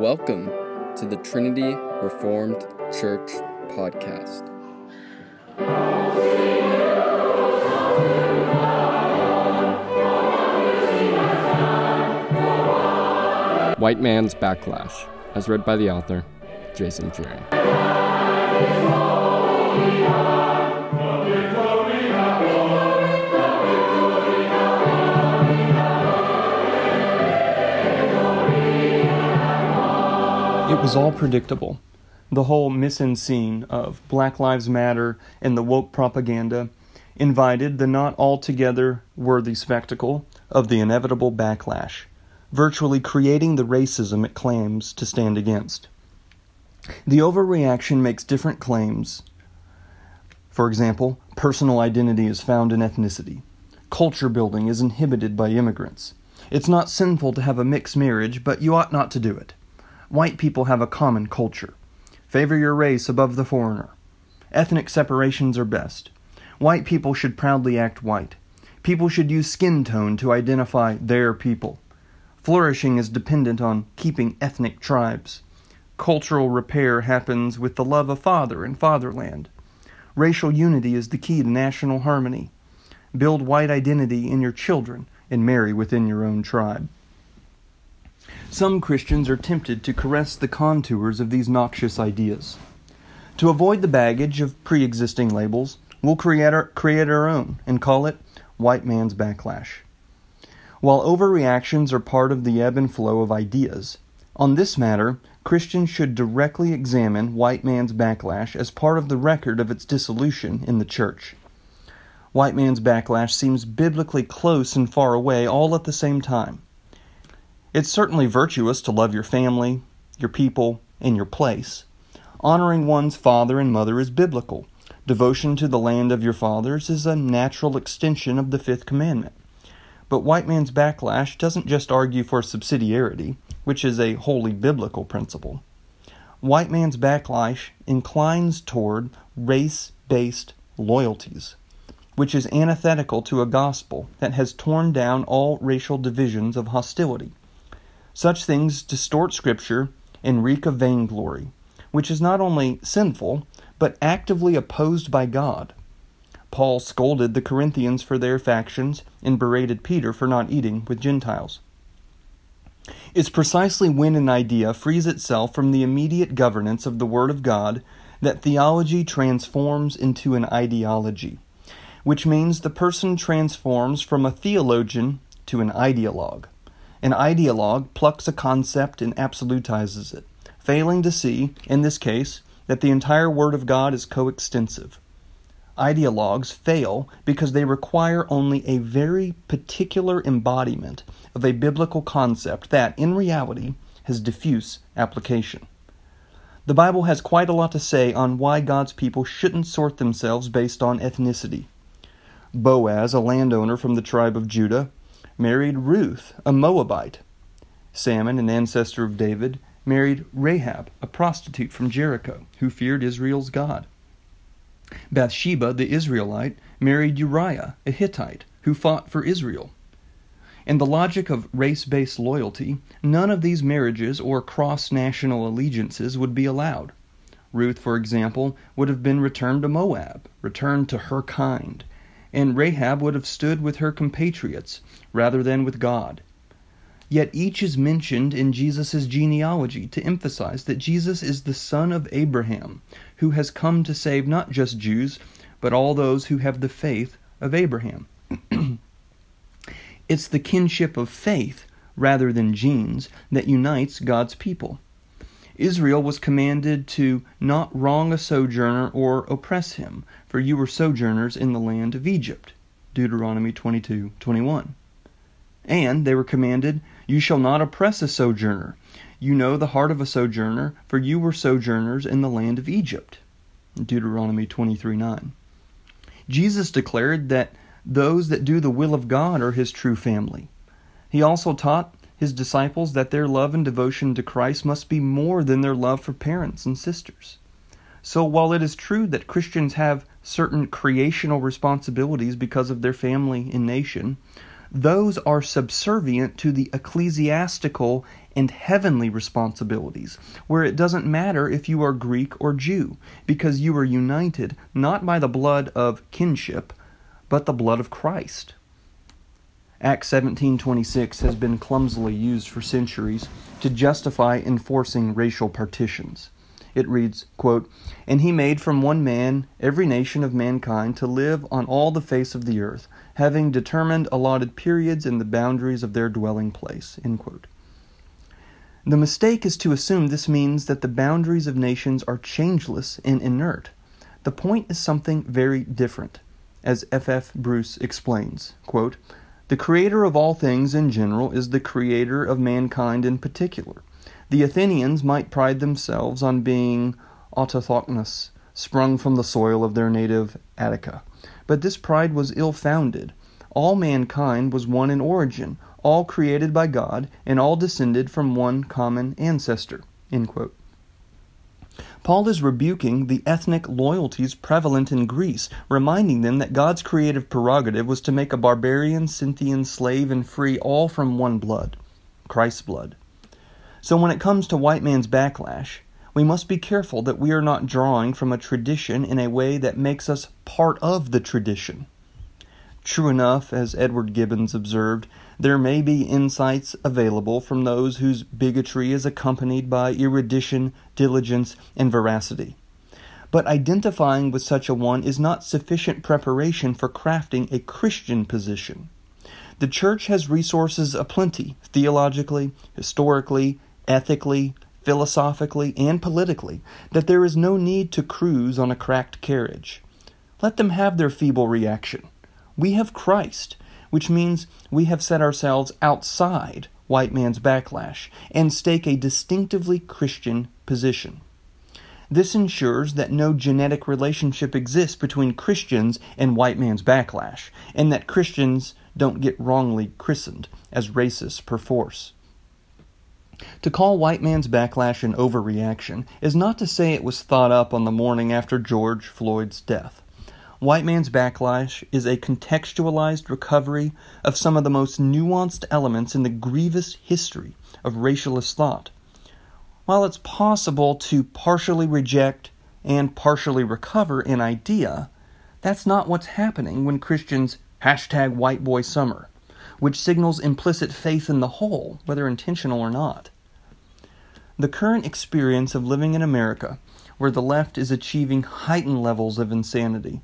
Welcome to the Trinity Reformed Church podcast. White Man's Backlash, as read by the author, Jason Jerry. Was all predictable. The whole mise en scene of Black Lives Matter and the woke propaganda invited the not altogether worthy spectacle of the inevitable backlash, virtually creating the racism it claims to stand against. The overreaction makes different claims. For example, personal identity is found in ethnicity. Culture building is inhibited by immigrants. It's not sinful to have a mixed marriage, but you ought not to do it. White people have a common culture. Favor your race above the foreigner. Ethnic separations are best. White people should proudly act white. People should use skin tone to identify their people. Flourishing is dependent on keeping ethnic tribes. Cultural repair happens with the love of father and fatherland. Racial unity is the key to national harmony. Build white identity in your children and marry within your own tribe. Some Christians are tempted to caress the contours of these noxious ideas. To avoid the baggage of pre existing labels, we'll create our, create our own and call it white man's backlash. While overreactions are part of the ebb and flow of ideas, on this matter, Christians should directly examine white man's backlash as part of the record of its dissolution in the church. White man's backlash seems biblically close and far away all at the same time. It's certainly virtuous to love your family, your people, and your place. Honoring one's father and mother is biblical. Devotion to the land of your fathers is a natural extension of the fifth commandment. But white man's backlash doesn't just argue for subsidiarity, which is a wholly biblical principle. White man's backlash inclines toward race based loyalties, which is antithetical to a gospel that has torn down all racial divisions of hostility. Such things distort Scripture and reek of vainglory, which is not only sinful, but actively opposed by God. Paul scolded the Corinthians for their factions and berated Peter for not eating with Gentiles. It's precisely when an idea frees itself from the immediate governance of the Word of God that theology transforms into an ideology, which means the person transforms from a theologian to an ideologue. An ideologue plucks a concept and absolutizes it, failing to see, in this case, that the entire Word of God is coextensive. Ideologues fail because they require only a very particular embodiment of a biblical concept that, in reality, has diffuse application. The Bible has quite a lot to say on why God's people shouldn't sort themselves based on ethnicity. Boaz, a landowner from the tribe of Judah, married Ruth, a Moabite. Salmon, an ancestor of David, married Rahab, a prostitute from Jericho, who feared Israel's God. Bathsheba, the Israelite, married Uriah, a Hittite, who fought for Israel. In the logic of race based loyalty, none of these marriages or cross national allegiances would be allowed. Ruth, for example, would have been returned to Moab, returned to her kind, and Rahab would have stood with her compatriots rather than with God. Yet each is mentioned in Jesus' genealogy to emphasize that Jesus is the son of Abraham, who has come to save not just Jews, but all those who have the faith of Abraham. it's the kinship of faith rather than genes that unites God's people. Israel was commanded to not wrong a sojourner or oppress him, for you were sojourners in the land of Egypt. Deuteronomy 22:21. And they were commanded, You shall not oppress a sojourner. You know the heart of a sojourner, for you were sojourners in the land of Egypt. Deuteronomy 23:9. Jesus declared that those that do the will of God are his true family. He also taught his disciples that their love and devotion to Christ must be more than their love for parents and sisters. So, while it is true that Christians have certain creational responsibilities because of their family and nation, those are subservient to the ecclesiastical and heavenly responsibilities, where it doesn't matter if you are Greek or Jew, because you are united not by the blood of kinship, but the blood of Christ. Acts 17:26 has been clumsily used for centuries to justify enforcing racial partitions. It reads, quote, And he made from one man every nation of mankind to live on all the face of the earth, having determined allotted periods and the boundaries of their dwelling place. The mistake is to assume this means that the boundaries of nations are changeless and inert. The point is something very different. As F. F. Bruce explains, quote, The creator of all things in general is the creator of mankind in particular. The Athenians might pride themselves on being autochthonous, sprung from the soil of their native Attica. But this pride was ill founded. All mankind was one in origin, all created by God, and all descended from one common ancestor. Paul is rebuking the ethnic loyalties prevalent in Greece, reminding them that God's creative prerogative was to make a barbarian, Scythian, slave, and free all from one blood Christ's blood. So when it comes to white man's backlash, we must be careful that we are not drawing from a tradition in a way that makes us part of the tradition. True enough, as Edward Gibbons observed, there may be insights available from those whose bigotry is accompanied by erudition, diligence, and veracity. But identifying with such a one is not sufficient preparation for crafting a Christian position. The Church has resources aplenty, theologically, historically, ethically, philosophically, and politically, that there is no need to cruise on a cracked carriage. Let them have their feeble reaction. We have Christ, which means we have set ourselves outside white man's backlash and stake a distinctively Christian position. This ensures that no genetic relationship exists between Christians and white man's backlash, and that Christians don't get wrongly christened as racists perforce. To call white man's backlash an overreaction is not to say it was thought up on the morning after George Floyd's death. White Man's Backlash is a contextualized recovery of some of the most nuanced elements in the grievous history of racialist thought. While it's possible to partially reject and partially recover an idea, that's not what's happening when Christians hashtag white boy summer, which signals implicit faith in the whole, whether intentional or not. The current experience of living in America, where the left is achieving heightened levels of insanity,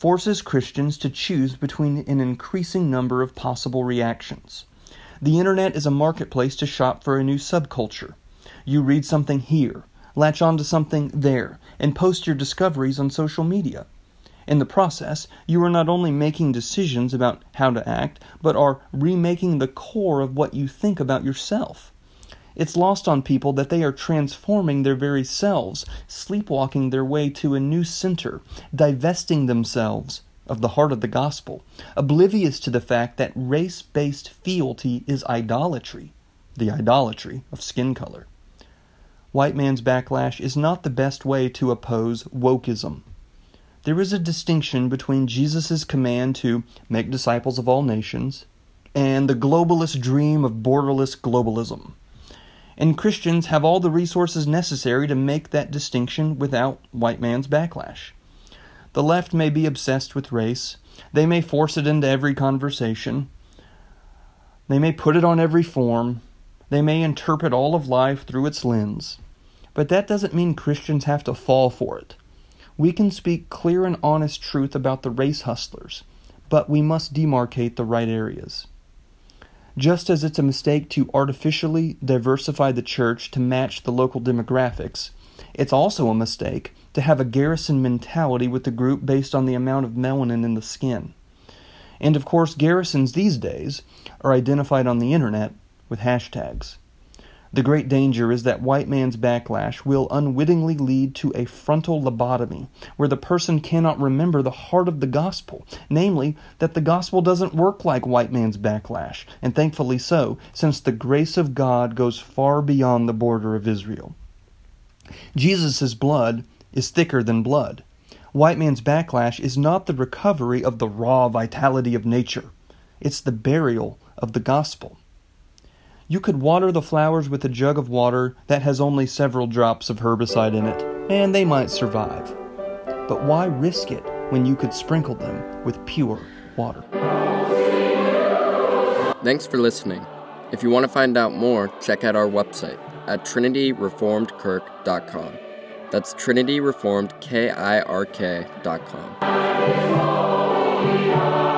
forces Christians to choose between an increasing number of possible reactions. The internet is a marketplace to shop for a new subculture. You read something here, latch onto something there, and post your discoveries on social media. In the process, you are not only making decisions about how to act, but are remaking the core of what you think about yourself. It's lost on people that they are transforming their very selves, sleepwalking their way to a new center, divesting themselves of the heart of the gospel, oblivious to the fact that race based fealty is idolatry, the idolatry of skin color. White man's backlash is not the best way to oppose wokeism. There is a distinction between Jesus' command to make disciples of all nations and the globalist dream of borderless globalism and Christians have all the resources necessary to make that distinction without white man's backlash. The left may be obsessed with race, they may force it into every conversation, they may put it on every form, they may interpret all of life through its lens, but that doesn't mean Christians have to fall for it. We can speak clear and honest truth about the race hustlers, but we must demarcate the right areas. Just as it's a mistake to artificially diversify the church to match the local demographics, it's also a mistake to have a garrison mentality with the group based on the amount of melanin in the skin. And of course, garrisons these days are identified on the internet with hashtags. The great danger is that white man's backlash will unwittingly lead to a frontal lobotomy, where the person cannot remember the heart of the gospel, namely, that the gospel doesn't work like white man's backlash, and thankfully so, since the grace of God goes far beyond the border of Israel. Jesus' blood is thicker than blood. White man's backlash is not the recovery of the raw vitality of nature. it's the burial of the gospel. You could water the flowers with a jug of water that has only several drops of herbicide in it, and they might survive. But why risk it when you could sprinkle them with pure water? Thanks for listening. If you want to find out more, check out our website at trinityreformedkirk.com. That's trinityreformedkirk.com.